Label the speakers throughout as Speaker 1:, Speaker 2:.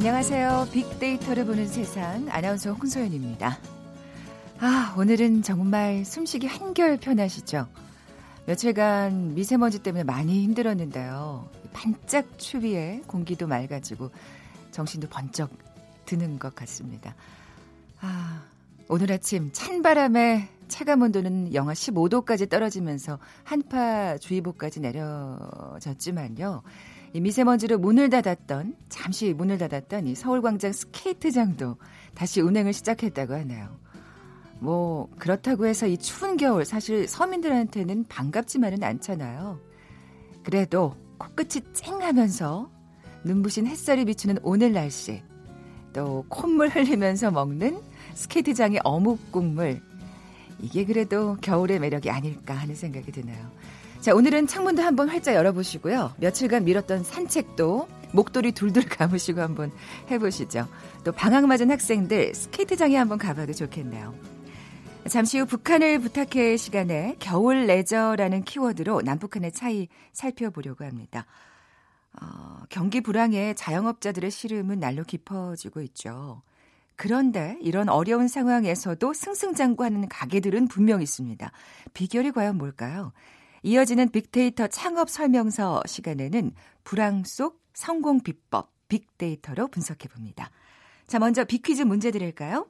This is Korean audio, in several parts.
Speaker 1: 안녕하세요. 빅데이터를 보는 세상 아나운서 홍소연입니다. 아, 오늘은 정말 숨쉬기 한결 편하시죠? 며칠간 미세먼지 때문에 많이 힘들었는데요. 반짝 추위에 공기도 맑아지고 정신도 번쩍 드는 것 같습니다. 아, 오늘 아침 찬바람에 체감 온도는 영하 15도까지 떨어지면서 한파 주의보까지 내려졌지만요. 이 미세먼지로 문을 닫았던 잠시 문을 닫았던 이 서울광장 스케이트장도 다시 운행을 시작했다고 하네요. 뭐 그렇다고 해서 이 추운 겨울 사실 서민들한테는 반갑지만은 않잖아요. 그래도 코끝이 쨍하면서 눈부신 햇살이 비추는 오늘 날씨 또 콧물 흘리면서 먹는 스케이트장의 어묵 국물 이게 그래도 겨울의 매력이 아닐까 하는 생각이 드네요. 자, 오늘은 창문도 한번 활짝 열어보시고요. 며칠간 미뤘던 산책도 목도리 둘둘 감으시고 한번 해보시죠. 또 방학 맞은 학생들 스케이트장에 한번 가봐도 좋겠네요. 잠시 후 북한을 부탁해 시간에 겨울 레저라는 키워드로 남북한의 차이 살펴보려고 합니다. 어, 경기 불황에 자영업자들의 시름은 날로 깊어지고 있죠. 그런데 이런 어려운 상황에서도 승승장구하는 가게들은 분명 있습니다. 비결이 과연 뭘까요? 이어지는 빅데이터 창업 설명서 시간에는 불황 속 성공 비법 빅데이터로 분석해 봅니다. 자, 먼저 빅퀴즈 문제 드릴까요?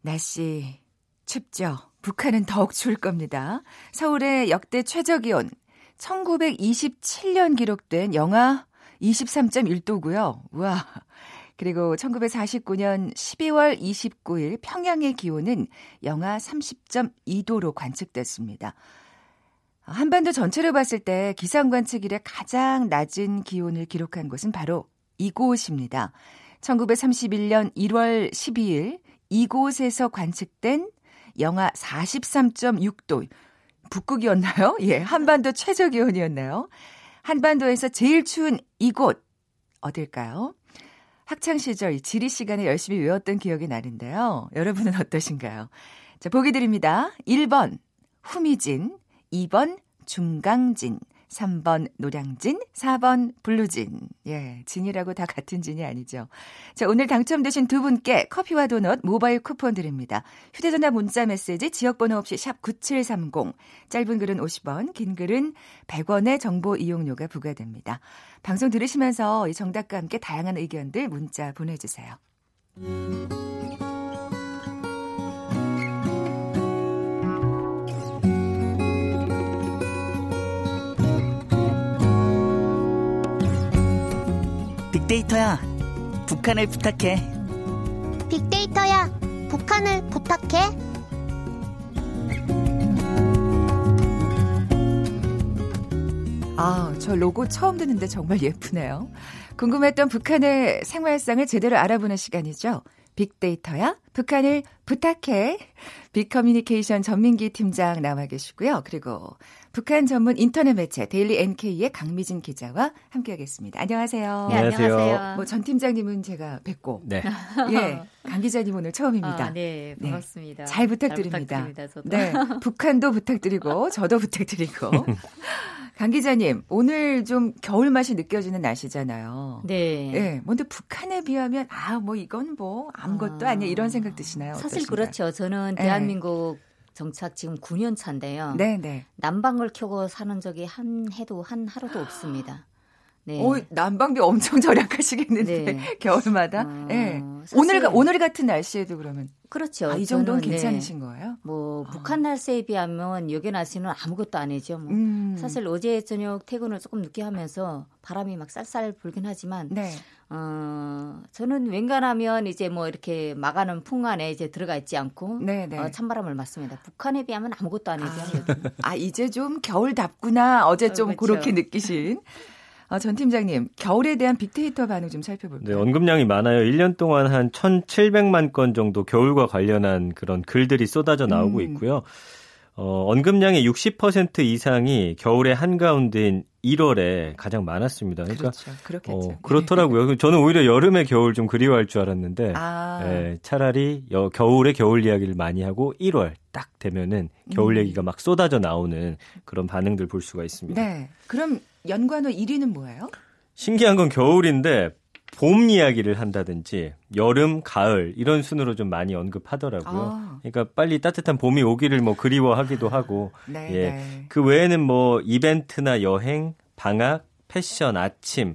Speaker 1: 날씨 춥죠. 북한은 더욱 추울 겁니다. 서울의 역대 최저 기온 1927년 기록된 영하 23.1도고요. 우와. 그리고 1949년 12월 29일 평양의 기온은 영하 30.2도로 관측됐습니다. 한반도 전체를 봤을 때 기상 관 측 이래 가장 낮은 기온을 기록한 곳은 바로 이곳입니다. 1931년 1월 12일 이곳에서 관측된 영하 43.6도. 북극이었나요? 예, 한반도 최저 기온이었나요? 한반도에서 제일 추운 이곳 어딜까요? 학창 시절 지리 시간에 열심히 외웠던 기억이 나는데요. 여러분은 어떠신가요? 자, 보기 드립니다. 1번 후미진, 2번 중강진, 3번 노량진, 4번 블루진. 예, 진이라고 다 같은 진이 아니죠. 자, 오늘 당첨되신 두 분께 커피와 도넛 모바일 쿠폰 드립니다. 휴대전화 문자 메시지 지역번호 없이 샵 9730. 짧은 글은 50원, 긴 글은 100원의 정보 이용료가 부과됩니다. 방송 들으시면서 이 정답과 함께 다양한 의견들 문자 보내주세요.
Speaker 2: 빅데이터야, 북한을 부탁해.
Speaker 3: 빅데이터야, 북한을 부탁해.
Speaker 1: 아, 저 로고 처음 듣는데 정말 예쁘네요. 궁금했던 북한의 생활상을 제대로 알아보는 시간이죠. 빅데이터야 북한을 부탁해. 빅커뮤니케이션 전민기 팀장 나와 계시고요. 그리고 북한 전문 인터넷 매체 데일리 NK의 강미진 기자와 함께하겠습니다. 안녕하세요.
Speaker 4: 네, 안녕하세요.
Speaker 1: 뭐 전 팀장님은 제가 뵙고,
Speaker 4: 네.
Speaker 1: 예, 강 기자님 오늘 처음입니다.
Speaker 5: 아, 네, 반갑습니다.
Speaker 1: 네, 잘 부탁드립니다.
Speaker 5: 잘 부탁드립니다 저도.
Speaker 1: 네, 북한도 부탁드리고 저도 부탁드리고. 강 기자님, 오늘 좀 겨울 맛이 느껴지는 날씨잖아요.
Speaker 5: 네.
Speaker 1: 네. 근데 북한에 비하면, 아, 뭐 이건 뭐 아무것도 아, 니야 이런 생각 드시나요?
Speaker 5: 사실
Speaker 1: 어떠신가요?
Speaker 5: 그렇죠. 저는 대한민국 네. 정착 지금 9년 차인데요.
Speaker 1: 네, 네.
Speaker 5: 난방을 켜고 사는 적이 한 해도 한 하루도 없습니다.
Speaker 1: 네. 오, 난방비 엄청 절약하시겠는데 네. 겨울마다. 어, 네. 오늘 오늘 같은 날씨에도 그러면
Speaker 5: 그렇죠.
Speaker 1: 아, 이 정도는 괜찮으신 네. 거예요?
Speaker 5: 뭐 아. 북한 날씨에 비하면 여기 날씨는 아무것도 아니죠. 뭐. 음. 사실 어제 저녁 퇴근을 조금 늦게 하면서 바람이 막 쌀쌀 불긴 하지만
Speaker 1: 네.
Speaker 5: 어, 저는 웬간하면 이제 뭐 이렇게 막아는 풍안에 이제 들어가 있지 않고
Speaker 1: 네, 네.
Speaker 5: 어, 찬바람을 맞습니다. 북한에 비하면 아무것도 아니죠.
Speaker 1: 아, 아 이제 좀 겨울답구나. 어제 좀 어, 그렇죠. 그렇게 느끼신. 어, 전 팀장님, 겨울에 대한 빅데이터 반응 좀 살펴볼까요?
Speaker 4: 네, 언급량이 많아요. 1년 동안 한 1,700만 건 정도 겨울과 관련한 그런 글들이 쏟아져 나오고 음. 있고요. 어, 언급량의 60% 이상이 겨울의 한가운데인 1월에 가장 많았습니다. 그러니까
Speaker 1: 그렇죠.
Speaker 4: 어, 그렇더라고요. 저는 오히려 여름에 겨울 좀 그리워할 줄 알았는데
Speaker 1: 아.
Speaker 4: 예, 차라리 여, 겨울에 겨울 이야기를 많이 하고 1월 딱 되면은 겨울 음. 얘기가 막 쏟아져 나오는 그런 반응들 볼 수가 있습니다.
Speaker 1: 네. 그럼 연관어 1위는 뭐예요?
Speaker 4: 신기한 건 겨울인데 봄 이야기를 한다든지 여름, 가을 이런 순으로 좀 많이 언급하더라고요. 아. 그러니까 빨리 따뜻한 봄이 오기를 뭐 그리워하기도 하고. 네, 예. 네. 그 외에는 뭐 이벤트나 여행, 방학, 패션, 아침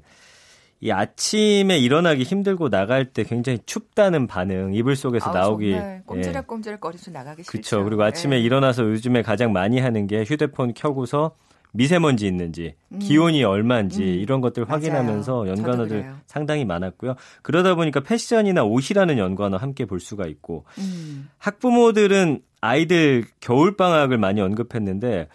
Speaker 4: 이 아침에 일어나기 힘들고 나갈 때 굉장히 춥다는 반응 이불 속에서 아, 나오기
Speaker 1: 꼼지락꼼지락 거리서 나가기 싫죠.
Speaker 4: 그렇죠. 그리고 아침에 네. 일어나서 요즘에 가장 많이 하는 게 휴대폰 켜고서 미세먼지 있는지, 음. 기온이 얼마인지 음. 이런 것들. 확인하면서 연관어들 상당히 많았고요. 그러다 보니까 패션이나 옷이라는 연관어 함께 볼 수가 있고 음. 학부모들은 아이들 겨울 방학을 많이 언급했는데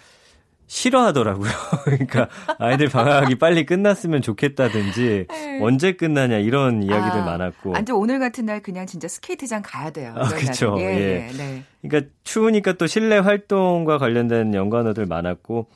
Speaker 4: 싫어하더라고요. 그러니까 아이들 방학이 빨리 끝났으면 좋겠다든지 네. 언제 끝나냐 이런 이야기들 아, 많았고.
Speaker 1: 완전 오늘 같은 날 그냥 진짜 스케이트장 가야 돼요.
Speaker 4: 아, 그렇죠. 예, 예. 네. 그러니까 추우니까 또 실내 활동과 관련된 연관어들 많았고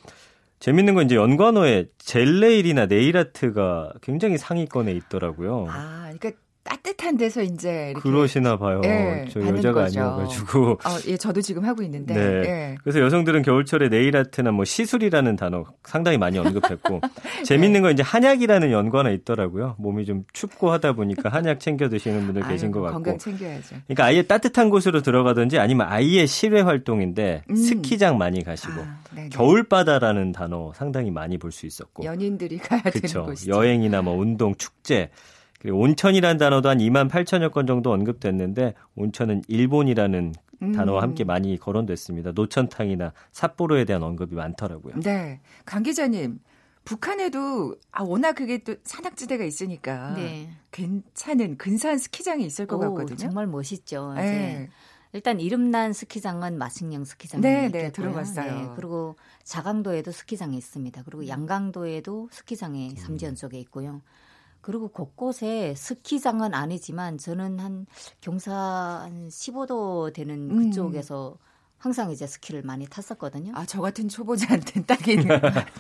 Speaker 4: 재밌는 건 이제 연관어에 젤레일이나 네일아트가 굉장히 상위권에 있더라고요.
Speaker 1: 아, 그러니까 따뜻한 데서 이제
Speaker 4: 그러시나 봐요. 예, 저 여자가 거죠. 아니어가지고. 어,
Speaker 1: 예, 저도 지금 하고 있는데.
Speaker 4: 네. 예. 그래서 여성들은 겨울철에 네일 아트나 뭐 시술이라는 단어 상당히 많이 언급했고 재밌는 건 이제 한약이라는 연관에 있더라고요. 몸이 좀 춥고 하다 보니까 한약 챙겨 드시는 분들 계신 아유, 것 같고.
Speaker 1: 건강 챙겨야죠.
Speaker 4: 그러니까 아예 따뜻한 곳으로 들어가든지 아니면 아예 실외 활동인데 음. 스키장 많이 가시고 아, 겨울바다라는 단어 상당히 많이 볼 수 있었고.
Speaker 1: 연인들이 가야 그쵸? 되는 곳이죠.
Speaker 4: 여행이나 뭐 운동, 축제 그리고 온천이라는 단어도 한 2만 8천여 건 정도 언급됐는데 온천은 일본이라는 음. 단어와 함께 많이 거론됐습니다. 노천탕이나 삿포로에 대한 언급이 많더라고요.
Speaker 1: 네. 강 기자님, 북한에도 아 워낙 그게 또 산악지대가 있으니까 네. 괜찮은 근사한 스키장이 있을 것 오, 같거든요.
Speaker 5: 정말 멋있죠. 네. 일단 이름난 스키장은 마식령 스키장이 네, 네,
Speaker 1: 들어봤어요. 네,
Speaker 5: 그리고 자강도에도 스키장이 있습니다. 그리고 양강도에도 스키장이 삼지연 쪽에 있고요. 그리고 곳곳에 스키장은 아니지만 저는 한 경사 한 15도 되는 음. 그쪽에서 음. 항상 이제 스키를 많이 탔었거든요.
Speaker 1: 아, 저 같은 초보자한테는 딱인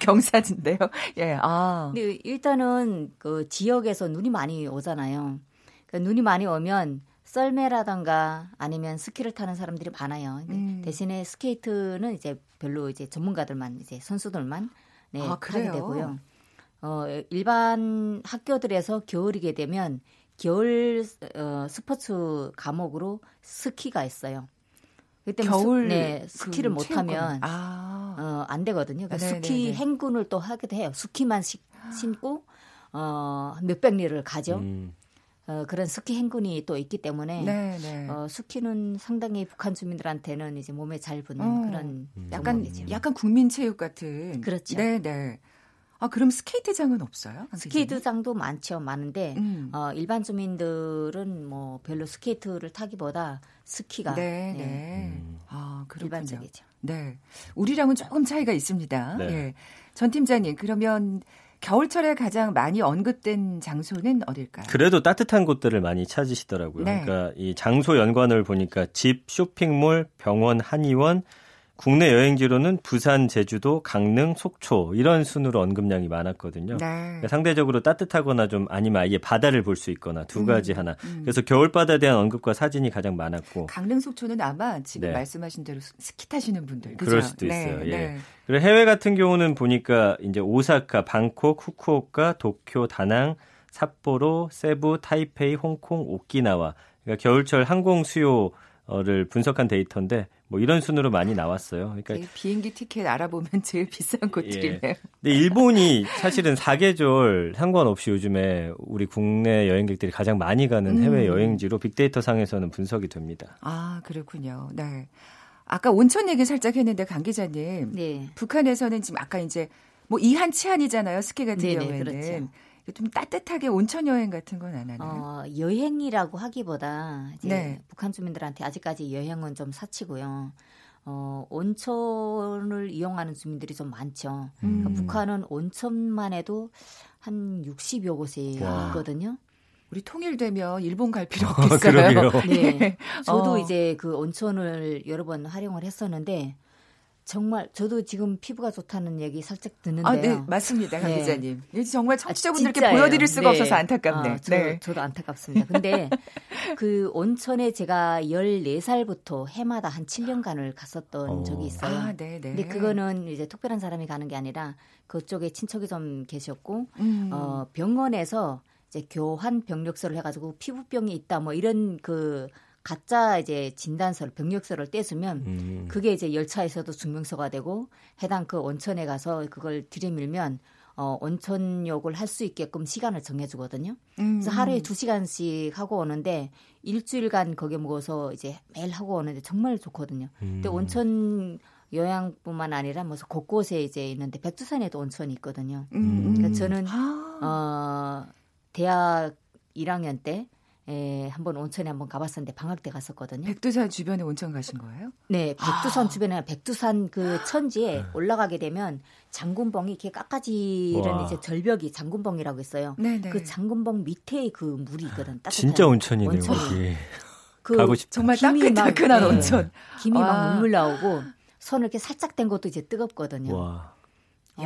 Speaker 1: 경사진데요. 예, 아.
Speaker 5: 근데 일단은 그 지역에서 눈이 많이 오잖아요. 그러니까 눈이 많이 오면 썰매라던가 아니면 스키를 타는 사람들이 많아요. 음. 대신에 스케이트는 이제 별로 이제 전문가들만 이제 선수들만 네, 아, 타게 되고요. 어, 일반 학교들에서 겨울이게 되면 겨울 어, 스포츠 과목으로 스키가 있어요.
Speaker 1: 그때 겨울
Speaker 5: 네, 그 스키를 못 하면 아. 어, 안 되거든요. 그러니까 스키 행군을 또 하기도 해요. 스키만 시, 신고 어, 몇백 리를 가죠. 음. 어, 그런 스키 행군이 또 있기 때문에 네네. 어, 스키는 상당히 북한 주민들한테는 이제 몸에 잘 붙는 어, 그런
Speaker 1: 음. 약간 약간 국민 체육 같은
Speaker 5: 그렇죠.
Speaker 1: 네네. 아, 그럼 스케이트장은 없어요?
Speaker 5: 스케이트장도 많죠. 많은데 음. 어, 일반 주민들은 뭐 별로 스케이트를 타기보다 스키가 네, 네. 네.
Speaker 1: 음. 아, 일반적이죠. 네. 우리랑은 조금 차이가 있습니다. 네. 예. 전 팀장님, 그러면 겨울철에 가장 많이 언급된 장소는 어딜까요?
Speaker 4: 그래도 따뜻한 곳들을 많이 찾으시더라고요. 네. 그러니까 이 장소 연관을 보니까 집, 쇼핑몰, 병원, 한의원, 국내 여행지로는 부산, 제주도, 강릉, 속초 이런 순으로 언급량이 많았거든요. 네. 그러니까 상대적으로 따뜻하거나 좀 아니면 아예 바다를 볼 수 있거나 두 음, 가지 음, 하나. 음. 그래서 겨울바다에 대한 언급과 사진이 가장 많았고.
Speaker 1: 강릉, 속초는 아마 지금 네. 말씀하신 대로 스키 타시는 분들. 그죠?
Speaker 4: 그럴 수도 네, 있어요. 예. 네. 그리고 해외 같은 경우는 보니까 이제 오사카, 방콕, 후쿠오카, 도쿄, 다낭, 삿포로, 세부, 타이페이, 홍콩, 오키나와. 그러니까 겨울철 항공 수요 를 분석한 데이터인데 뭐 이런 순으로 많이 나왔어요.
Speaker 1: 그러니까 비행기 티켓 알아보면 제일 비싼 곳들이네요. 예.
Speaker 4: 근데 일본이 사실은 사계절 상관없이 요즘에 우리 국내 여행객들이 가장 많이 가는 음. 해외 여행지로 빅데이터 상에서는 분석이 됩니다.
Speaker 1: 아 그렇군요. 네. 아까 온천 얘기 살짝 했는데 강 기자님, 네. 북한에서는 지금 아까 이제 뭐 이한 치안이잖아요 스키 같은 네네, 경우에는. 그렇죠. 좀 따뜻하게 온천 여행 같은 건 안 하나요?
Speaker 5: 어, 여행이라고 하기보다 이제 네. 북한 주민들한테 아직까지 여행은 좀 사치고요. 어, 온천을 이용하는 주민들이 좀 많죠. 음. 그러니까 북한은 온천만 해도 한 60여 곳이 와. 있거든요.
Speaker 1: 우리 통일되면 일본 갈 필요 없겠어요.
Speaker 5: 아, 네. 저도 어. 이제 그 온천을 여러 번 활용을 했었는데 정말 저도 지금 피부가 좋다는 얘기 살짝 듣는데요. 아, 네,
Speaker 1: 맞습니다, 강 네. 기자님. 정말 청취자분들께 아, 보여드릴 수가 네. 없어서 안타깝네. 아,
Speaker 5: 저, 네. 저도 안타깝습니다. 근데 그 온천에 제가 14살부터 해마다 한 7년간을 갔었던 오. 적이 있어요. 아, 네, 네. 근데 그거는 이제 특별한 사람이 가는 게 아니라 그쪽에 친척이 좀 계셨고 음. 어, 병원에서 이제 교환 병력서를 해가지고 피부병이 있다 뭐 이런 그 가짜 이제 진단서를 병력서를 떼주면
Speaker 4: 음.
Speaker 5: 그게 이제 열차에서도 증명서가 되고 해당 그 온천에 가서 그걸 들이밀면 어, 온천욕을 할 수 있게끔 시간을 정해주거든요.
Speaker 1: 음,
Speaker 5: 그래서 하루에 두 시간씩 하고 오는데 일주일간 거기 묵어서 이제 매일 하고 오는데 정말 좋거든요. 근데
Speaker 4: 음.
Speaker 5: 온천 요양뿐만 아니라 뭐 곳곳에 이제 있는데 백두산에도 온천이 있거든요.
Speaker 1: 음,
Speaker 5: 그러니까 저는
Speaker 1: 아,
Speaker 5: 어, 대학 1학년 때 에, 한번 온천에 한번 가봤었는데 방학 때 갔었거든요.
Speaker 1: 백두산 주변에 온천 가신 거예요?
Speaker 5: 네, 백두산
Speaker 1: 아.
Speaker 5: 주변에 백두산 그 천지에 올라가게 되면 장군봉이 이렇게 깎아지는
Speaker 4: 와.
Speaker 5: 이제 절벽이 장군봉이라고 있어요.
Speaker 1: 네네.
Speaker 5: 그 장군봉 밑에 그 물이 있거든. 따뜻한
Speaker 4: 진짜 온천이네요,
Speaker 5: 온천이. 그
Speaker 4: 가고 싶다.
Speaker 1: 정말 따끈따끈한
Speaker 5: 네.
Speaker 1: 온천.
Speaker 5: 김이
Speaker 1: 와.
Speaker 5: 막 물물 나오고 손을 이렇게 살짝 댄 것도 이제 뜨겁거든요.
Speaker 4: 와.
Speaker 5: 어,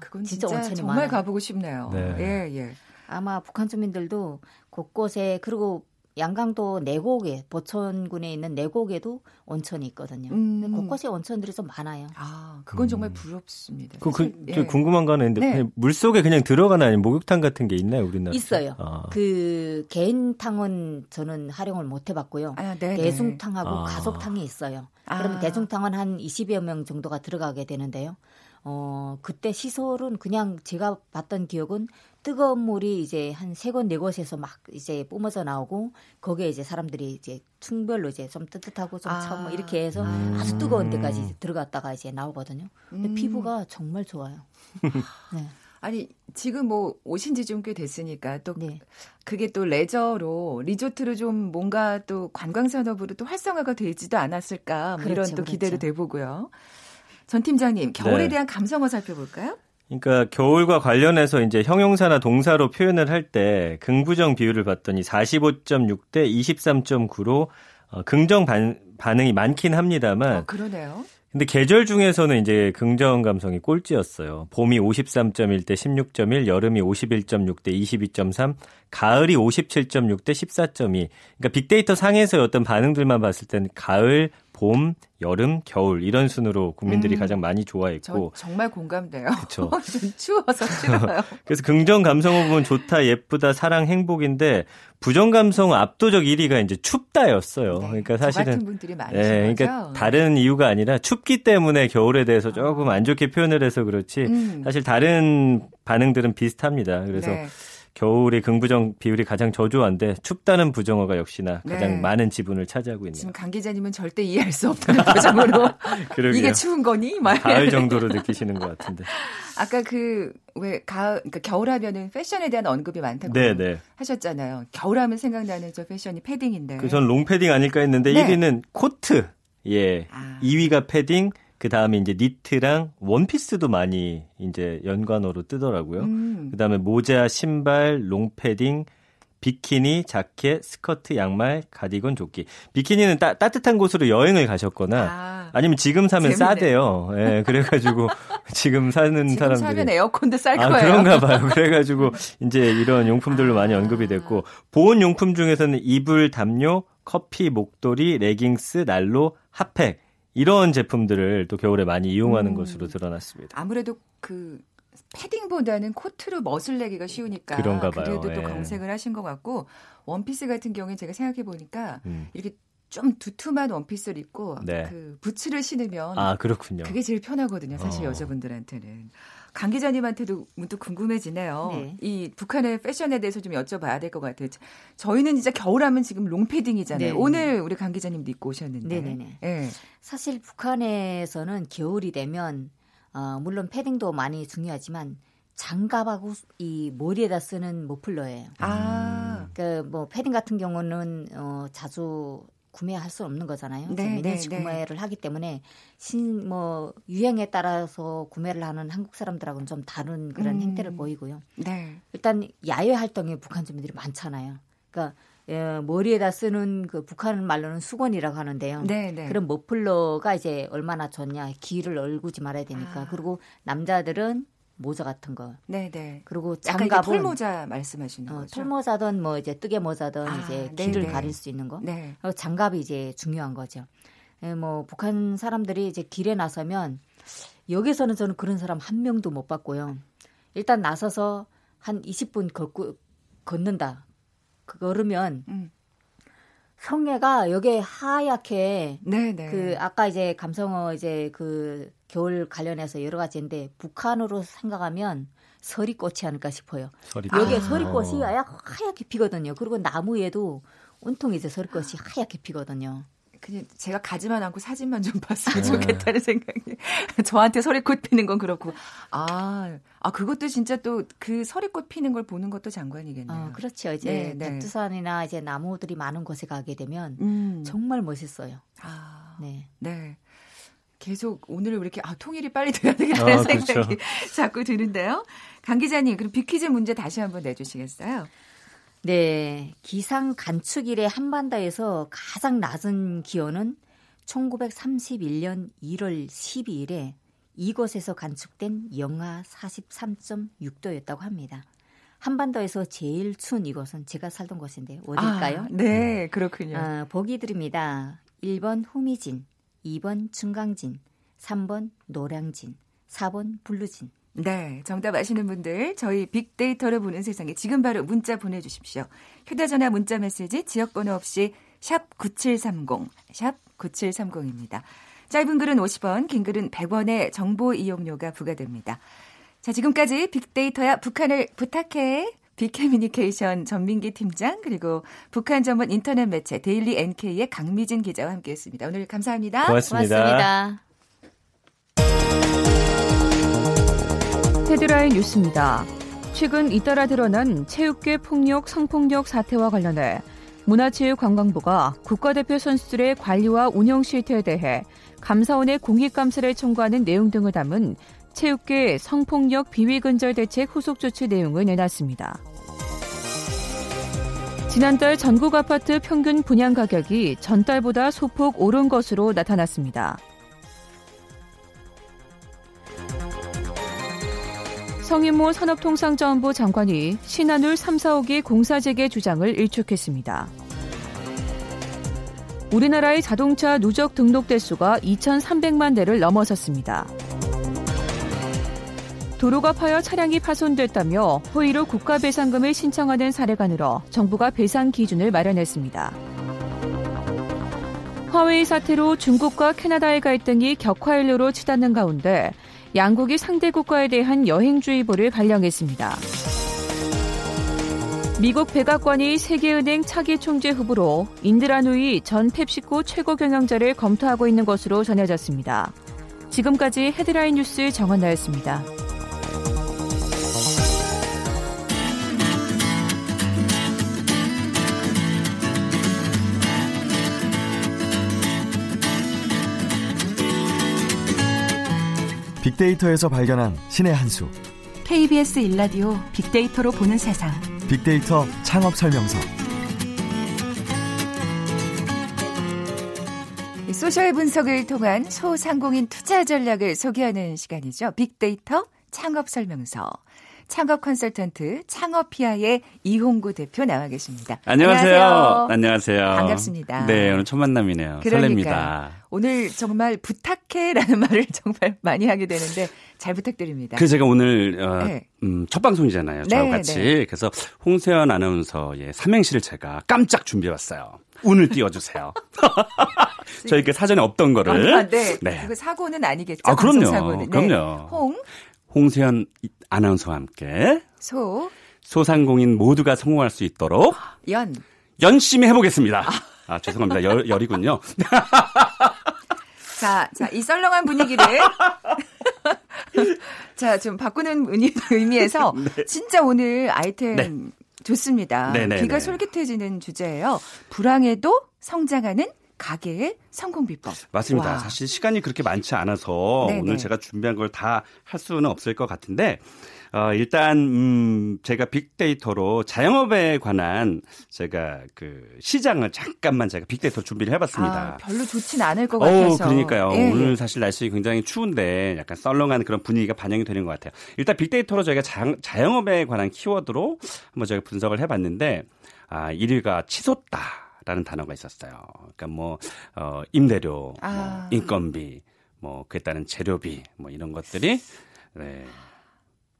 Speaker 1: 그건
Speaker 5: 진짜
Speaker 1: 진짜,
Speaker 5: 온천이
Speaker 1: 정말
Speaker 5: 많아요.
Speaker 1: 가보고 싶네요.
Speaker 4: 네.
Speaker 1: 예, 예.
Speaker 5: 아마 북한 주민들도 곳곳에 그리고 양강도 내곡에 보천군에 있는 내곡에도 온천이 있거든요.
Speaker 1: 음.
Speaker 5: 곳곳에 온천들이 좀 많아요.
Speaker 1: 아, 그건 정말
Speaker 4: 음.
Speaker 1: 부럽습니다.
Speaker 4: 그, 그,
Speaker 1: 예.
Speaker 4: 궁금한 거 하나 있는데
Speaker 1: 네.
Speaker 4: 물 속에 그냥 들어가나 아니면 목욕탕 같은 게 있나요, 우리나라?
Speaker 5: 있어요.
Speaker 4: 아.
Speaker 5: 그 개인탕은 저는 활용을 못 해봤고요.
Speaker 1: 아, 네, 네.
Speaker 5: 대중탕하고
Speaker 4: 아.
Speaker 5: 가족탕이 있어요.
Speaker 1: 아.
Speaker 5: 그러면 대중탕은 한 20여 명 정도가 들어가게 되는데요. 어, 그때 시설은 그냥 제가 봤던 기억은 뜨거운 물이 이제 한 세 곳, 네 곳에서 막 이제 뿜어져 나오고 거기에 이제 사람들이 이제 층별로 이제 좀 뜨뜻하고 좀
Speaker 1: 아.
Speaker 5: 차고 뭐 이렇게 해서
Speaker 4: 음.
Speaker 5: 아주 뜨거운 데까지 이제 들어갔다가 이제 나오거든요. 근데
Speaker 1: 음.
Speaker 5: 피부가 정말 좋아요. 네.
Speaker 1: 아니, 지금 뭐 오신 지 좀 꽤 됐으니까 또
Speaker 5: 네.
Speaker 1: 그게 또 레저로 리조트로 좀 뭔가 또 관광 산업으로 또 활성화가 되지도 않았을까 뭐 이런
Speaker 5: 그렇죠,
Speaker 1: 또 기대를
Speaker 5: 그렇죠.
Speaker 1: 돼보고요. 전 팀장님 겨울에
Speaker 4: 네.
Speaker 1: 대한 감성어 살펴볼까요?
Speaker 4: 그러니까 겨울과 관련해서 이제 형용사나 동사로 표현을 할 때 긍부정 비율을 봤더니 45.6 대 23.9로 어, 긍정 반, 반응이 많긴 합니다만
Speaker 1: 어, 그러네요.
Speaker 4: 근데 계절 중에서는 이제 긍정 감성이 꼴찌였어요. 봄이 53.1 대 16.1, 여름이 51.6 대 22.3, 가을이 57.6 대 14.2. 그러니까 빅데이터 상에서의 어떤 반응들만 봤을 때는 가을, 봄, 여름, 겨울 이런 순으로 국민들이
Speaker 1: 음.
Speaker 4: 가장 많이
Speaker 1: 저
Speaker 4: 좋아했고
Speaker 1: 정말 공감돼요. 좀 추워서 싫어요.
Speaker 4: 그래서 긍정 감성어 보면 좋다, 예쁘다, 사랑, 행복인데 부정 감성 압도적 1위가 이제 춥다였어요.
Speaker 1: 네,
Speaker 4: 그러니까 사실은
Speaker 1: 분들이 많으신
Speaker 4: 예,
Speaker 1: 거죠.
Speaker 4: 그러니까 다른 이유가 아니라 춥기 때문에 겨울에 대해서 조금 안 좋게 표현을 해서 그렇지
Speaker 1: 음.
Speaker 4: 사실 다른 반응들은 비슷합니다. 그래서
Speaker 1: 네.
Speaker 4: 겨울이 긍부정 비율이 가장 저조한데 춥다는 부정어가 역시나 가장
Speaker 1: 네.
Speaker 4: 많은 지분을 차지하고 있네요.
Speaker 1: 지금 강 기자님은 절대 이해할 수 없다는 표정으로
Speaker 4: 그러게요.
Speaker 1: 이게 추운 거니? 막
Speaker 4: 가을 정도로 느끼시는 것 같은데.
Speaker 1: 아까 그 왜 가을 그러니까 겨울하면은 패션에 대한 언급이 많다고
Speaker 4: 네, 네.
Speaker 1: 하셨잖아요. 겨울하면 생각나는 저 패션이 패딩인데.
Speaker 4: 그전 롱패딩 아닐까 했는데
Speaker 1: 네.
Speaker 4: 1위는 코트. 예.
Speaker 1: 아.
Speaker 4: 2위가 패딩, 그 다음에 이제 니트랑 원피스도 많이 이제 연관어로 뜨더라고요.
Speaker 1: 음.
Speaker 4: 그 다음에 모자, 신발, 롱패딩, 비키니, 자켓, 스커트, 양말, 가디건, 조끼. 비키니는 따, 따뜻한 곳으로 여행을 가셨거나
Speaker 1: 아,
Speaker 4: 아니면 지금 사면
Speaker 1: 재밌네.
Speaker 4: 싸대요. 예, 그래가지고 지금 사는
Speaker 1: 지금
Speaker 4: 사람들이
Speaker 1: 사면 에어컨도 쌀
Speaker 4: 아,
Speaker 1: 거예요.
Speaker 4: 그런가 봐요. 그래가지고 이제 이런 용품들로 많이 언급이 됐고 보온 용품 중에서는 이불, 담요, 커피, 목도리, 레깅스, 난로, 핫팩 이런 제품들을 또 겨울에 많이 이용하는
Speaker 1: 음.
Speaker 4: 것으로 드러났습니다.
Speaker 1: 아무래도 그 패딩보다는 코트로 멋을 내기가 쉬우니까
Speaker 4: 그런가 봐요.
Speaker 1: 그래도 또
Speaker 4: 예.
Speaker 1: 검색을 하신 것 같고 원피스 같은 경우에 제가 생각해 보니까
Speaker 4: 음.
Speaker 1: 이렇게 좀 두툼한 원피스를 입고
Speaker 4: 네.
Speaker 1: 그 부츠를 신으면
Speaker 4: 아 그렇군요.
Speaker 1: 그게 제일 편하거든요. 사실
Speaker 4: 어.
Speaker 1: 여자분들한테는. 강 기자님한테도 문득 궁금해지네요.
Speaker 5: 네.
Speaker 1: 이 북한의 패션에 대해서 좀 여쭤봐야 될 것 같아요. 저희는 진짜 겨울하면 지금 롱패딩이잖아요.
Speaker 5: 네.
Speaker 1: 오늘 우리 강 기자님도 입고 오셨는데.
Speaker 5: 네네네.
Speaker 1: 예.
Speaker 5: 사실 북한에서는 겨울이 되면 어, 물론 패딩도 많이 중요하지만 장갑하고 이 머리에다 쓰는 머플러예요.
Speaker 1: 아.
Speaker 5: 그뭐 패딩 같은 경우는 어, 자주 구매할 수 없는 거잖아요.
Speaker 1: 네,
Speaker 5: 매년씩
Speaker 1: 네, 네.
Speaker 5: 구매를 하기 때문에 신 뭐 유행에 따라서 구매를 하는 한국 사람들하고는 좀 다른 그런
Speaker 1: 음.
Speaker 5: 행태를 보이고요.
Speaker 1: 네.
Speaker 5: 일단 야외 활동에 북한 주민들이 많잖아요. 그러니까 예, 머리에다 쓰는 그 북한 말로는 수건이라고 하는데요.
Speaker 1: 네, 네.
Speaker 5: 그런 머플러가 이제 얼마나 좋냐. 귀를 얼구지 말아야 되니까.
Speaker 1: 아.
Speaker 5: 그리고 남자들은 모자 같은 거.
Speaker 1: 네, 네.
Speaker 5: 그리고 장갑은
Speaker 1: 털모자 말씀하시는
Speaker 5: 어,
Speaker 1: 거죠?
Speaker 5: 털모자든 뭐 이제 뜨개 모자든
Speaker 1: 아,
Speaker 5: 이제
Speaker 1: 네,
Speaker 5: 귀를
Speaker 1: 네.
Speaker 5: 가릴 수 있는 거.
Speaker 1: 네.
Speaker 5: 그리고 장갑이 이제 중요한 거죠. 예, 뭐 북한 사람들이 이제 길에 나서면 여기서는 저는 그런 사람 한 명도 못 봤고요. 일단 나서서 한 20분 걷고 걷는다. 그러면 음. 성애가 여기에 하얗게 네, 네. 그 아까 이제 감성어 이제 그 겨울 관련해서 여러 가지인데 북한으로 생각하면 서리꽃이 아닐까 싶어요. 서리꽃. 여기에 아. 서리꽃이 하얗게 피거든요. 그리고 나무에도 온통 이제 서리꽃이 하얗게 피거든요.
Speaker 1: 그냥 제가 가지만 않고 사진만 좀 봤으면 네. 좋겠다는 생각이. 저한테 서리꽃 피는 건 그렇고. 아, 아, 그것도 진짜 또 그 서리꽃 피는 걸 보는 것도 장관이겠네요. 어,
Speaker 5: 그렇죠. 이제 네, 백두산이나 이제 나무들이 많은 곳에 가게 되면 음. 정말 멋있어요. 아,
Speaker 1: 네. 네. 계속 오늘 왜 이렇게 아 통일이 빨리 돼야 되겠다는 아. 생각이 그렇죠. 자꾸 드는데요. 강 기자님, 그럼 비퀴즈 문제 다시 한번 내주시겠어요?
Speaker 5: 네, 기상 간축일에 한반도에서 가장 낮은 기온은 1931년 1월 12일에 이곳에서 간축된 영하 43.6도였다고 합니다. 한반도에서 제일 추운 이곳은 제가 살던 곳인데 어딜까요? 아,
Speaker 1: 네, 그렇군요.
Speaker 5: 아, 보기 드립니다. 1번 후미진, 2번 중강진, 3번 노량진, 4번 블루진.
Speaker 1: 네, 정답 아시는 분들 저희 빅데이터를 보는 세상에 지금 바로 문자 보내주십시오. 휴대전화 문자 메시지 지역번호 없이 샵 9730, 샵 9730입니다. 짧은 글은 50원, 긴 글은 100원의 정보 이용료가 부과됩니다. 자, 지금까지 빅데이터야 북한을 부탁해. 빅커뮤니케이션 전민기 팀장 그리고 북한 전문 인터넷 매체 데일리 NK의 강미진 기자와 함께했습니다. 오늘 감사합니다.
Speaker 4: 고맙습니다. 고맙습니다.
Speaker 6: 헤드라인 뉴스입니다. 최근 잇따라 드러난 체육계 폭력, 성폭력 사태와 관련해 문화체육관광부가 국가대표 선수들의 관리와 운영 실태에 대해 감사원의 공익감사를 청구하는 내용 등을 담은 체육계 성폭력 비위근절 대책 후속 조치 내용을 내놨습니다. 지난달 전국 아파트 평균 분양 가격이 전달보다 소폭 오른 것으로 나타났습니다. 성인모 산업통상자원부 장관이 신한울 3, 4호기 공사 재개 주장을 일축했습니다. 우리나라의 자동차 누적 등록 대수가 2,300만 대를 넘어섰습니다. 도로가 파여 차량이 파손됐다며 허위로 국가배상금을 신청하는 사례가 늘어 정부가 배상 기준을 마련했습니다. 화웨이 사태로 중국과 캐나다의 갈등이 격화일로로 치닫는 가운데 양국이 상대 국가에 대한 여행주의보를 발령했습니다. 미국 백악관이 세계은행 차기 총재 후보로 인드라 누이 전 펩시코 최고 경영자를 검토하고 있는 것으로 전해졌습니다. 지금까지 헤드라인 뉴스 정원나였습니다.
Speaker 7: 빅데이터에서 발견한 신의 한 수.
Speaker 8: KBS 일라디오 빅데이터로 보는 세상.
Speaker 7: 빅데이터 창업 설명서.
Speaker 1: social 분석을 통한 소상공인 투자 전략을 소개하는 시간이죠. 빅데이터 창업 설명서. 창업 컨설턴트 창업피아의 이홍구 대표 나와 계십니다.
Speaker 9: 안녕하세요. 안녕하세요.
Speaker 1: 반갑습니다.
Speaker 9: 네, 오늘 첫 만남이네요. 그러니까. 설렙니다.
Speaker 1: 오늘 정말 부탁해라는 말을 정말 많이 하게 되는데 잘 부탁드립니다.
Speaker 9: 그 제가 오늘 어, 네. 음, 첫 방송이잖아요. 저와 네, 같이. 네. 그래서 홍세연 아나운서의 삼행시를 제가 깜짝 준비해 왔어요. 운을 띄워주세요. 저희 그 사전에 없던 거를.
Speaker 1: 아, 네. 네. 그 사고는 아니겠죠.
Speaker 9: 아, 그럼요. 사고는. 네. 그럼요.
Speaker 1: 홍.
Speaker 9: 홍세현 아나운서와 함께
Speaker 1: 소
Speaker 9: 소상공인 모두가 성공할 수 있도록
Speaker 1: 연
Speaker 9: 열심히 해보겠습니다. 아, 아 죄송합니다. 열, 열이군요.
Speaker 1: 자, 자, 이 썰렁한 분위기를 자, 좀 바꾸는 의미에서 네. 진짜 오늘 아이템 네. 좋습니다. 네네네. 네, 귀가 네. 솔깃해지는 주제예요. 불황에도 성장하는 가게의 성공 비법.
Speaker 9: 맞습니다. 와. 사실 시간이 그렇게 많지 않아서 네네. 오늘 제가 준비한 걸 다 할 수는 없을 것 같은데 어, 일단 음, 제가 빅데이터로 자영업에 관한 제가 그 시장을 잠깐만 제가 빅데이터 준비를 해봤습니다. 아,
Speaker 1: 별로 좋진 않을 것 같아서.
Speaker 9: 어, 그러니까요. 예. 오늘 사실 날씨 굉장히 추운데 약간 썰렁한 그런 분위기가 반영이 되는 것 같아요. 일단 빅데이터로 저희가 자, 자영업에 관한 키워드로 한번 제가 분석을 해봤는데 아, 1위가 치솟다. 라는 단어가 있었어요. 그러니까 뭐, 어, 임대료, 아. 뭐 인건비, 뭐, 그에 따른 재료비, 뭐 이런 것들이, 네.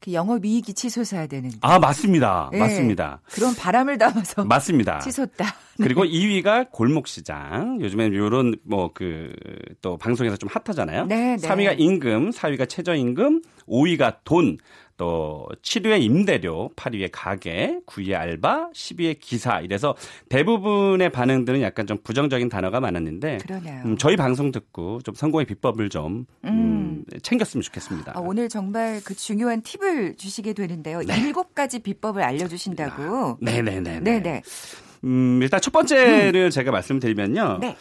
Speaker 1: 그 영업 이익이 치솟아야 되는.
Speaker 9: 아 맞습니다,
Speaker 1: 네.
Speaker 9: 맞습니다.
Speaker 1: 그런 바람을 담아서
Speaker 9: 맞습니다.
Speaker 1: 치솟다.
Speaker 9: 그리고 2위가 골목 시장. 요즘엔 요런 뭐 그 또 방송에서 좀 핫하잖아요.
Speaker 1: 네, 네.
Speaker 9: 3위가 임금, 4위가 최저임금, 5위가 돈, 또 7위에 임대료, 8위에 가게, 9위에 알바, 10위에 기사. 이래서 대부분의 반응들은 약간 좀 부정적인 단어가 많았는데
Speaker 1: 그러네요.
Speaker 9: 음, 저희 방송 듣고 좀 성공의 비법을 좀 음, 챙겼으면 좋겠습니다.
Speaker 1: 아, 오늘 정말 그 중요한 팁을 주시게 되는데요. 일곱 가지 비법을 알려주신다고.
Speaker 9: 네, 네, 네.
Speaker 1: 네네.
Speaker 9: 음, 일단 첫 번째를 제가 말씀드리면요.
Speaker 1: 네.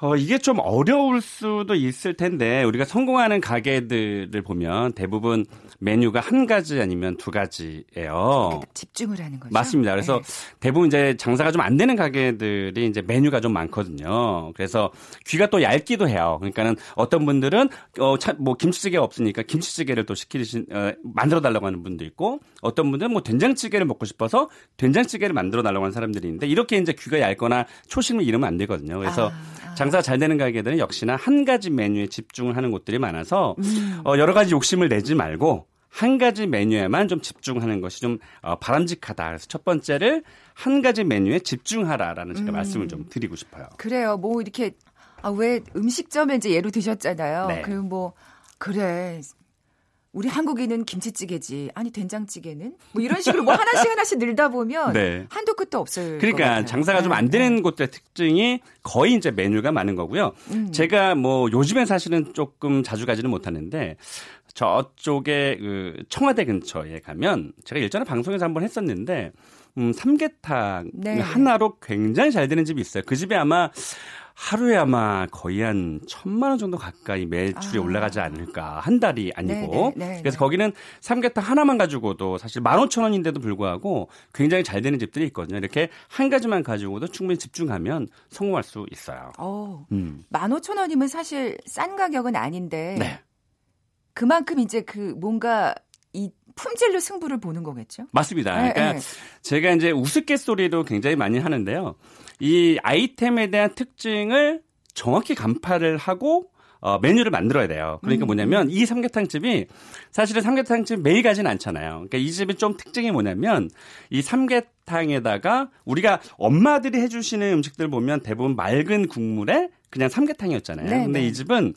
Speaker 9: 어, 이게 좀 어려울 수도 있을 텐데, 우리가 성공하는 가게들을 보면 대부분 메뉴가 한 가지 아니면 두 가지예요.
Speaker 1: 집중을 하는 거죠.
Speaker 9: 맞습니다. 그래서
Speaker 1: 네.
Speaker 9: 대부분 이제 장사가 좀 안 되는 가게들이 이제 메뉴가 좀 많거든요. 그래서 귀가 또 얇기도 해요. 그러니까는 어떤 분들은 어, 차, 뭐 김치찌개가 없으니까 김치찌개를 또 시키신 어, 만들어 달라고 하는 분도 있고 어떤 분들은 뭐 된장찌개를 먹고 싶어서 된장찌개를 만들어 달라고 하는 사람들이 있는데 이렇게 이제 귀가 얇거나 초심을 잃으면 안 되거든요. 그래서
Speaker 1: 아,
Speaker 9: 장사가 잘 되는 가게들은 역시나 한 가지 메뉴에 집중을 하는 곳들이 많아서
Speaker 1: 음.
Speaker 9: 어, 여러 가지 욕심을 내지 말고 한 가지 메뉴에만 좀 집중하는 것이 좀 어, 바람직하다. 그래서 첫 번째를 한 가지 메뉴에 집중하라라는 제가
Speaker 1: 음.
Speaker 9: 말씀을 좀 드리고 싶어요.
Speaker 1: 그래요. 뭐 이렇게 아, 왜 음식점에 이제 예로 드셨잖아요.
Speaker 9: 네.
Speaker 1: 그럼 뭐 그래. 우리 한국인은 김치찌개지. 아니 된장찌개는 뭐 이런 식으로 뭐 하나씩 하나씩 늘다 보면
Speaker 9: 네.
Speaker 1: 한도 끝도 없을 것
Speaker 9: 그러니까. 장사가 좀안
Speaker 1: 네,
Speaker 9: 되는 곳들의 특징이 거의 이제 메뉴가 많은 거고요.
Speaker 1: 음.
Speaker 9: 제가 뭐 요즘엔 사실은 조금 자주 가지는 못하는데 저쪽에 그 청와대 근처에 가면 제가 일전에 방송에서 한번 했었는데 음 삼계탕
Speaker 1: 네.
Speaker 9: 하나로 굉장히 잘 되는 집이 있어요. 그 집에 아마 하루에 아마 거의 한 천만 원 정도 가까이 매출이
Speaker 1: 아.
Speaker 9: 올라가지 않을까 한 달이 아니고
Speaker 1: 네, 네, 네,
Speaker 9: 그래서
Speaker 1: 네.
Speaker 9: 거기는 삼계탕 하나만 가지고도 사실 만 오천 원인데도 불구하고 굉장히 잘 되는 집들이 있거든요. 이렇게 한 가지만 가지고도 충분히 집중하면 성공할 수 있어요.
Speaker 1: 어,
Speaker 9: 음.
Speaker 1: 15,000원이면 사실 싼 가격은 아닌데
Speaker 9: 네.
Speaker 1: 그만큼 이제 그 뭔가 이 품질로 승부를 보는 거겠죠?
Speaker 9: 맞습니다.
Speaker 1: 네,
Speaker 9: 그러니까
Speaker 1: 네.
Speaker 9: 제가 이제 우스갯소리도 굉장히 많이 하는데요. 이 아이템에 대한 특징을 정확히 간파를 하고 어, 메뉴를 만들어야 돼요. 그러니까
Speaker 1: 음.
Speaker 9: 뭐냐면 이 삼계탕 집이 사실은 삼계탕 집 매일 가진 않잖아요. 그러니까 이 집이 좀 특징이 뭐냐면 이 삼계탕에다가 우리가 엄마들이 해주시는 음식들 보면 대부분 맑은 국물에 그냥 삼계탕이었잖아요.
Speaker 1: 네,
Speaker 9: 근데
Speaker 1: 네.
Speaker 9: 이 집은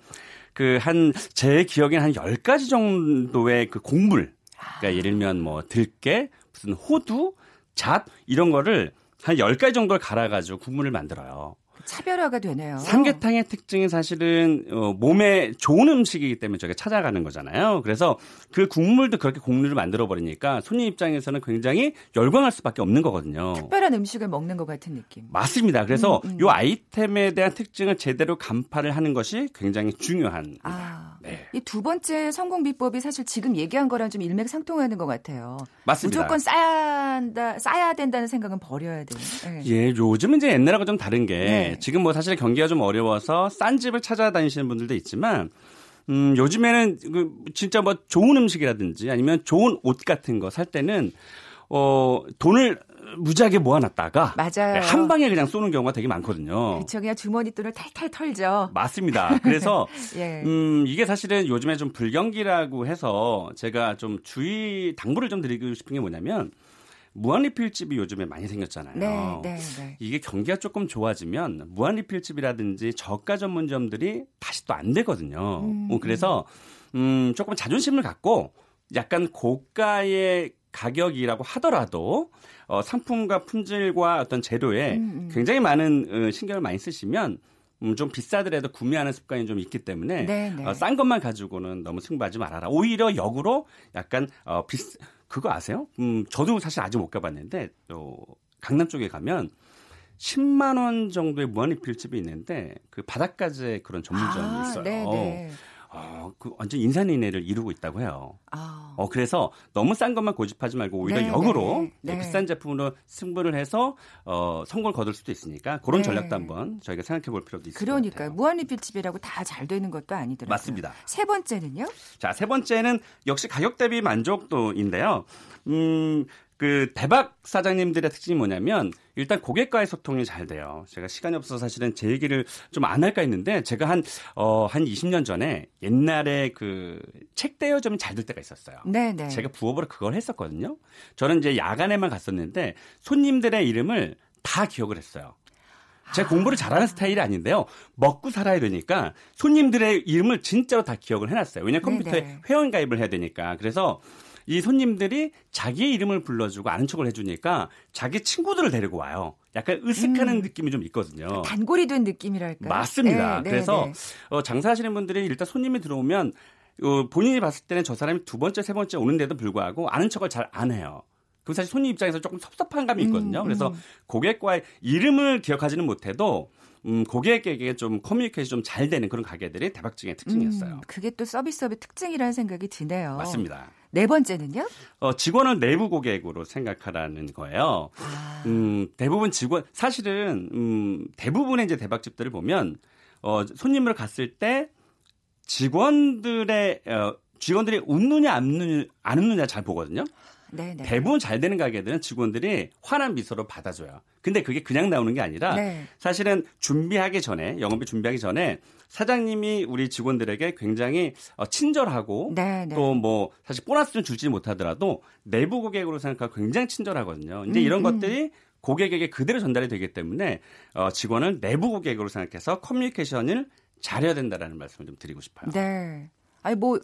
Speaker 9: 그 한 제 기억엔 한 10가지 정도의 그 곡물 그러니까 예를 들면 뭐 들깨, 무슨 호두, 잣 이런 거를 한 10가지 정도를 갈아 가지고 국물을 만들어요.
Speaker 1: 차별화가 되네요.
Speaker 9: 삼계탕의 특징이 사실은 어, 몸에 좋은 음식이기 때문에 저게 찾아가는 거잖아요. 그래서 그 국물도 그렇게 국물을 만들어 버리니까 손님 입장에서는 굉장히 열광할 수밖에 없는 거거든요.
Speaker 1: 특별한 음식을 먹는 것 같은 느낌.
Speaker 9: 맞습니다. 그래서
Speaker 1: 음, 음.
Speaker 9: 이 아이템에 대한 특징을 제대로 간파를 하는 것이 굉장히 중요한.
Speaker 1: 아,
Speaker 9: 네.
Speaker 1: 이두 번째 성공 비법이 사실 지금 얘기한 거랑 좀 일맥상통하는 것 같아요.
Speaker 9: 맞습니다.
Speaker 1: 무조건 쌓야 한다, 쌓아야 된다는 생각은 버려야 돼요. 네.
Speaker 9: 예, 요즘은 이제 옛날하고 좀 다른 게
Speaker 1: 네.
Speaker 9: 지금 뭐 사실 경기가 좀 어려워서 싼 집을 찾아다니시는 분들도 있지만 음, 요즘에는 그 진짜 뭐 좋은 음식이라든지 아니면 좋은 옷 같은 거 살 때는 어, 돈을 무지하게 모아놨다가
Speaker 1: 맞아요.
Speaker 9: 한 방에 그냥 쏘는 경우가 되게 많거든요.
Speaker 1: 그쵸, 그냥 주머니 돈을 탈탈 털죠.
Speaker 9: 맞습니다. 그래서
Speaker 1: 예.
Speaker 9: 음, 이게 사실은 요즘에 좀 불경기라고 해서 제가 좀 주의 당부를 좀 드리고 싶은 게 뭐냐면 무한리필집이 요즘에 많이 생겼잖아요.
Speaker 1: 네, 네, 네.
Speaker 9: 이게 경기가 조금 좋아지면 무한리필집이라든지 저가 전문점들이 다시 또 안 되거든요.
Speaker 1: 음,
Speaker 9: 어, 그래서 음, 조금 자존심을 갖고 약간 고가의 가격이라고 하더라도 어, 상품과 품질과 어떤 재료에
Speaker 1: 음, 음.
Speaker 9: 굉장히 많은 어, 신경을 많이 쓰시면 음, 좀 비싸더라도 구매하는 습관이 좀 있기 때문에
Speaker 1: 네, 네.
Speaker 9: 어, 싼 것만 가지고는 너무 승부하지 말아라. 오히려 역으로 약간 어, 비싸 그거 아세요? 음, 저도 사실 아직 못 가봤는데 어, 강남 쪽에 가면 10만 원 정도의 무한리필집이 있는데 그 바닷가재 그런 전문점이
Speaker 1: 아,
Speaker 9: 있어요.
Speaker 1: 네, 네.
Speaker 9: 어, 그 완전 인산인해를 이루고 있다고 해요.
Speaker 1: 아.
Speaker 9: 어, 그래서 너무 싼 것만 고집하지 말고 오히려
Speaker 1: 네,
Speaker 9: 역으로
Speaker 1: 네, 네.
Speaker 9: 비싼 제품으로 승부를 해서 어, 성공을 거둘 수도 있으니까 그런
Speaker 1: 네.
Speaker 9: 전략도 한번 저희가 생각해 볼 필요도
Speaker 1: 그러니까요.
Speaker 9: 같아요.
Speaker 1: 무한리필집이라고 다 잘 되는 것도 아니더라고요.
Speaker 9: 맞습니다.
Speaker 1: 세 번째는요?
Speaker 9: 자, 세 번째는 역시 가격 대비 만족도인데요. 음, 그 대박 사장님들의 특징이 뭐냐면 일단 고객과의 소통이 잘 돼요. 제가 시간이 없어서 사실은 제 얘기를 좀 안 할까 했는데 제가 한, 어, 한 20년 전에 옛날에 그 책 대여점이 잘 될 때가 있었어요.
Speaker 1: 네 네.
Speaker 9: 제가 부업으로 그걸 했었거든요. 저는 이제 야간에만 갔었는데 손님들의 이름을 다 기억을 했어요. 제가 공부를 잘하는 스타일이 아닌데요. 먹고 살아야 되니까 손님들의 이름을 진짜로 다 기억을 해놨어요. 왜냐하면 컴퓨터에
Speaker 1: 네네.
Speaker 9: 회원 가입을 해야 되니까. 그래서 이 손님들이 자기의 이름을 불러주고 아는 척을 해주니까 자기 친구들을 데리고 와요. 약간 으쓱하는 느낌이 좀 있거든요.
Speaker 1: 단골이 된 느낌이랄까요?
Speaker 9: 맞습니다.
Speaker 1: 네, 네,
Speaker 9: 그래서
Speaker 1: 네.
Speaker 9: 어, 장사하시는 분들이 일단 손님이 들어오면 어, 본인이 봤을 때는 저 사람이 두 번째, 세 번째 오는데도 불구하고 아는 척을 잘 안 해요. 그럼 사실 손님 입장에서 조금 섭섭한 감이 있거든요.
Speaker 1: 음,
Speaker 9: 그래서
Speaker 1: 음.
Speaker 9: 고객과의 이름을 기억하지는 못해도 음, 고객에게 좀 커뮤니케이션이 좀잘 되는 그런 가게들이 대박적인 특징이었어요.
Speaker 1: 음, 그게 또 서비스업의 특징이라는 생각이 드네요.
Speaker 9: 맞습니다.
Speaker 1: 네 번째는요?
Speaker 9: 어, 직원을 내부 고객으로 생각하라는 거예요.
Speaker 1: 아.
Speaker 9: 음, 대부분 직원, 사실은, 음, 대부분의 이제 대박집들을 보면, 어, 손님으로 갔을 때 직원들의, 어, 직원들이 웃느냐, 안 웃느냐, 안 웃느냐 잘 보거든요.
Speaker 1: 네네.
Speaker 9: 대부분 잘 되는 가게들은 직원들이 환한 미소로 받아줘요. 근데 그게 그냥 나오는 게 아니라
Speaker 1: 네.
Speaker 9: 사실은 준비하기 전에 영업이 준비하기 전에 사장님이 우리 직원들에게 굉장히 어, 친절하고
Speaker 1: 네, 네.
Speaker 9: 또뭐 사실 보너스는 주지 못하더라도 내부 고객으로 생각하고 굉장히 친절하거든요. 이제
Speaker 1: 음,
Speaker 9: 이런
Speaker 1: 음.
Speaker 9: 것들이 고객에게 그대로 전달이 되기 때문에 어, 직원을 내부 고객으로 생각해서 커뮤니케이션을 잘해야 된다라는 말씀을 좀 드리고 싶어요.
Speaker 1: 네. 아니 뭐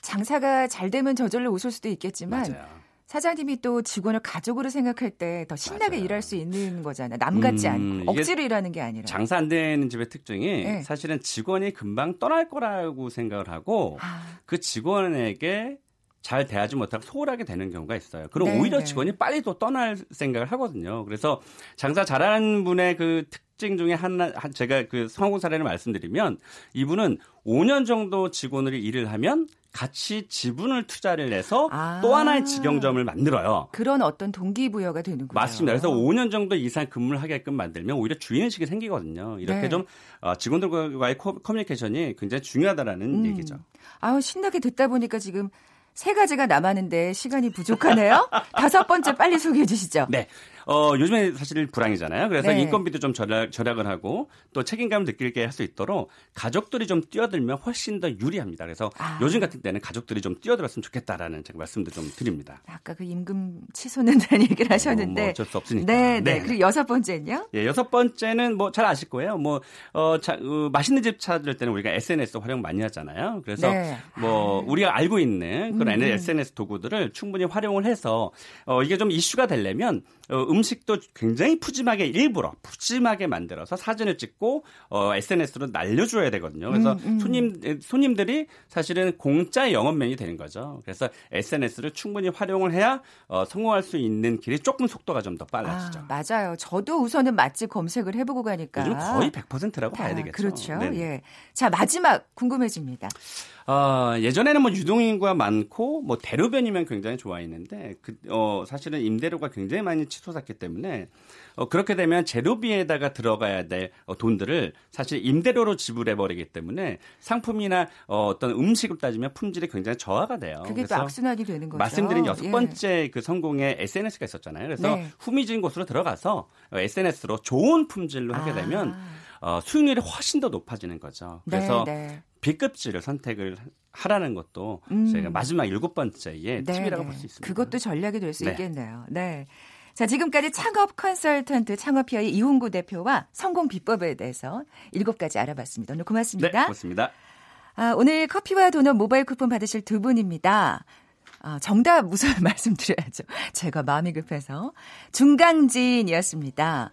Speaker 1: 장사가 잘 되면 저절로 웃을 수도 있겠지만
Speaker 9: 맞아요.
Speaker 1: 사장님이 또 직원을 가족으로 생각할 때 더 신나게
Speaker 9: 맞아요.
Speaker 1: 일할 수 있는 거잖아요. 남 같지
Speaker 9: 음,
Speaker 1: 않고 억지로 일하는 게 아니라.
Speaker 9: 장사 안 되는 집의 특징이
Speaker 1: 네.
Speaker 9: 사실은 직원이 금방 떠날 거라고 생각을 하고
Speaker 1: 아,
Speaker 9: 그 직원에게 잘 대하지 못하고 소홀하게 되는 경우가 있어요. 그럼
Speaker 1: 네,
Speaker 9: 오히려
Speaker 1: 네.
Speaker 9: 직원이 빨리 또 떠날 생각을 하거든요. 그래서 장사 잘하는 분의 그 특징 중에 하나, 한- 제가 그 성공 사례를 말씀드리면 이분은 5년 정도 직원으로 일을 하면 같이 지분을 투자를 해서
Speaker 1: 아.
Speaker 9: 또 하나의 직영점을 만들어요.
Speaker 1: 그런 어떤 동기부여가 되는군요.
Speaker 9: 맞습니다. 그래서 5년 정도 이상 근무를 하게끔 만들면 오히려 주인의식이 생기거든요. 이렇게
Speaker 1: 네.
Speaker 9: 좀 어, 직원들과의 커- 커뮤니케이션이 굉장히 중요하다라는
Speaker 1: 음.
Speaker 9: 얘기죠.
Speaker 1: 아우 신나게 듣다 보니까 지금 세 가지가 남았는데 시간이 부족하네요. 다섯 번째 빨리 소개해 주시죠.
Speaker 9: 네. 어, 요즘에 사실 불황이잖아요. 그래서
Speaker 1: 네.
Speaker 9: 인건비도 좀 절약, 절약을 하고 또 책임감을 느끼게 할 수 있도록 가족들이 좀 뛰어들면 훨씬 더 유리합니다. 그래서
Speaker 1: 아.
Speaker 9: 요즘 같은 때는 가족들이 좀 뛰어들었으면 좋겠다라는 제가 말씀도 좀 드립니다.
Speaker 1: 아까 그 임금 치솟는 다는 얘기를 하셨는데.
Speaker 9: 뭐 어쩔 수 없으니까.
Speaker 1: 네, 네.
Speaker 9: 네.
Speaker 1: 그리고 여섯 번째는요?
Speaker 9: 예, 여섯 번째는 뭐 잘 아실 거예요. 뭐, 어, 자, 어, 맛있는 집 찾을 때는 우리가 SNS 활용 많이 하잖아요. 그래서
Speaker 1: 네.
Speaker 9: 뭐, 우리가 알고 있는 그런
Speaker 1: 음.
Speaker 9: SNS 도구들을 충분히 활용을 해서 어, 이게 좀 이슈가 되려면 어, 음식도 굉장히 푸짐하게 일부러 푸짐하게 만들어서 사진을 찍고 어, SNS로 날려줘야 되거든요. 그래서
Speaker 1: 음, 음.
Speaker 9: 손님 손님들이 사실은 공짜 영업맨이 되는 거죠. 그래서 SNS를 충분히 활용을 해야 어, 성공할 수 있는 길이 조금 속도가 좀 더 빨라지죠.
Speaker 1: 아, 맞아요. 저도 우선은 맛집 검색을 해보고 가니까.
Speaker 9: 요즘 거의 100%라고
Speaker 1: 다
Speaker 9: 봐야 되겠죠.
Speaker 1: 그렇죠.
Speaker 9: 네네.
Speaker 1: 예. 자, 마지막 궁금해집니다.
Speaker 9: 어, 예전에는 뭐 유동인구가 많고 뭐 대로변이면 굉장히 좋아했는데 그, 어, 사실은 임대료가 굉장히 많이 치솟았기 때문에 어, 그렇게 되면 재료비에다가 들어가야 될 어, 돈들을 사실 임대료로 지불해 버리기 때문에 상품이나 어, 어떤 음식을 따지면 품질이 굉장히 저하가 돼요.
Speaker 1: 그게 또 악순환이 되는 거죠.
Speaker 9: 말씀드린 여섯
Speaker 1: 예.
Speaker 9: 번째 그 성공의 SNS가 있었잖아요. 그래서
Speaker 1: 네.
Speaker 9: 후미진 곳으로 들어가서 SNS로 좋은 품질로 하게
Speaker 1: 아.
Speaker 9: 되면 어, 수익률이 훨씬 더 높아지는 거죠.
Speaker 1: 네,
Speaker 9: 그래서
Speaker 1: 네.
Speaker 9: B급지를 선택을 하라는 것도
Speaker 1: 음.
Speaker 9: 저희가 마지막 일곱 번째의
Speaker 1: 네,
Speaker 9: 팁이라고
Speaker 1: 네.
Speaker 9: 볼수 있습니다.
Speaker 1: 그것도 전략이 될수
Speaker 9: 네.
Speaker 1: 있겠네요. 네. 자, 지금까지 창업 컨설턴트 창업피아의 이홍구 대표와 성공 비법에 대해서 일곱 가지 알아봤습니다. 오늘
Speaker 9: 네,
Speaker 1: 고맙습니다.
Speaker 9: 고맙습니다.
Speaker 1: 아, 오늘 커피와 도넛 모바일 쿠폰 받으실 두 분입니다. 아, 정답 우선 말씀드려야죠. 제가 마음이 급해서. 중강진이었습니다.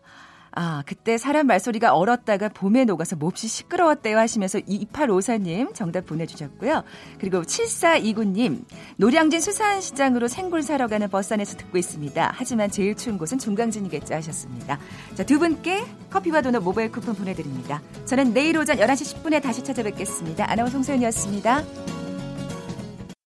Speaker 1: 아, 그때 사람 말소리가 얼었다가 봄에 녹아서 몹시 시끄러웠대요 하시면서 2854님 정답 보내주셨고요. 그리고 7429님, 노량진 수산시장으로 생굴 사러 가는 버스 안에서 듣고 있습니다. 하지만 제일 추운 곳은 중강진이겠죠 하셨습니다. 자, 두 분께 커피와 도넛 모바일 쿠폰 보내드립니다. 저는 내일 오전 11시 10분에 다시 찾아뵙겠습니다. 아나운서 송소연이었습니다.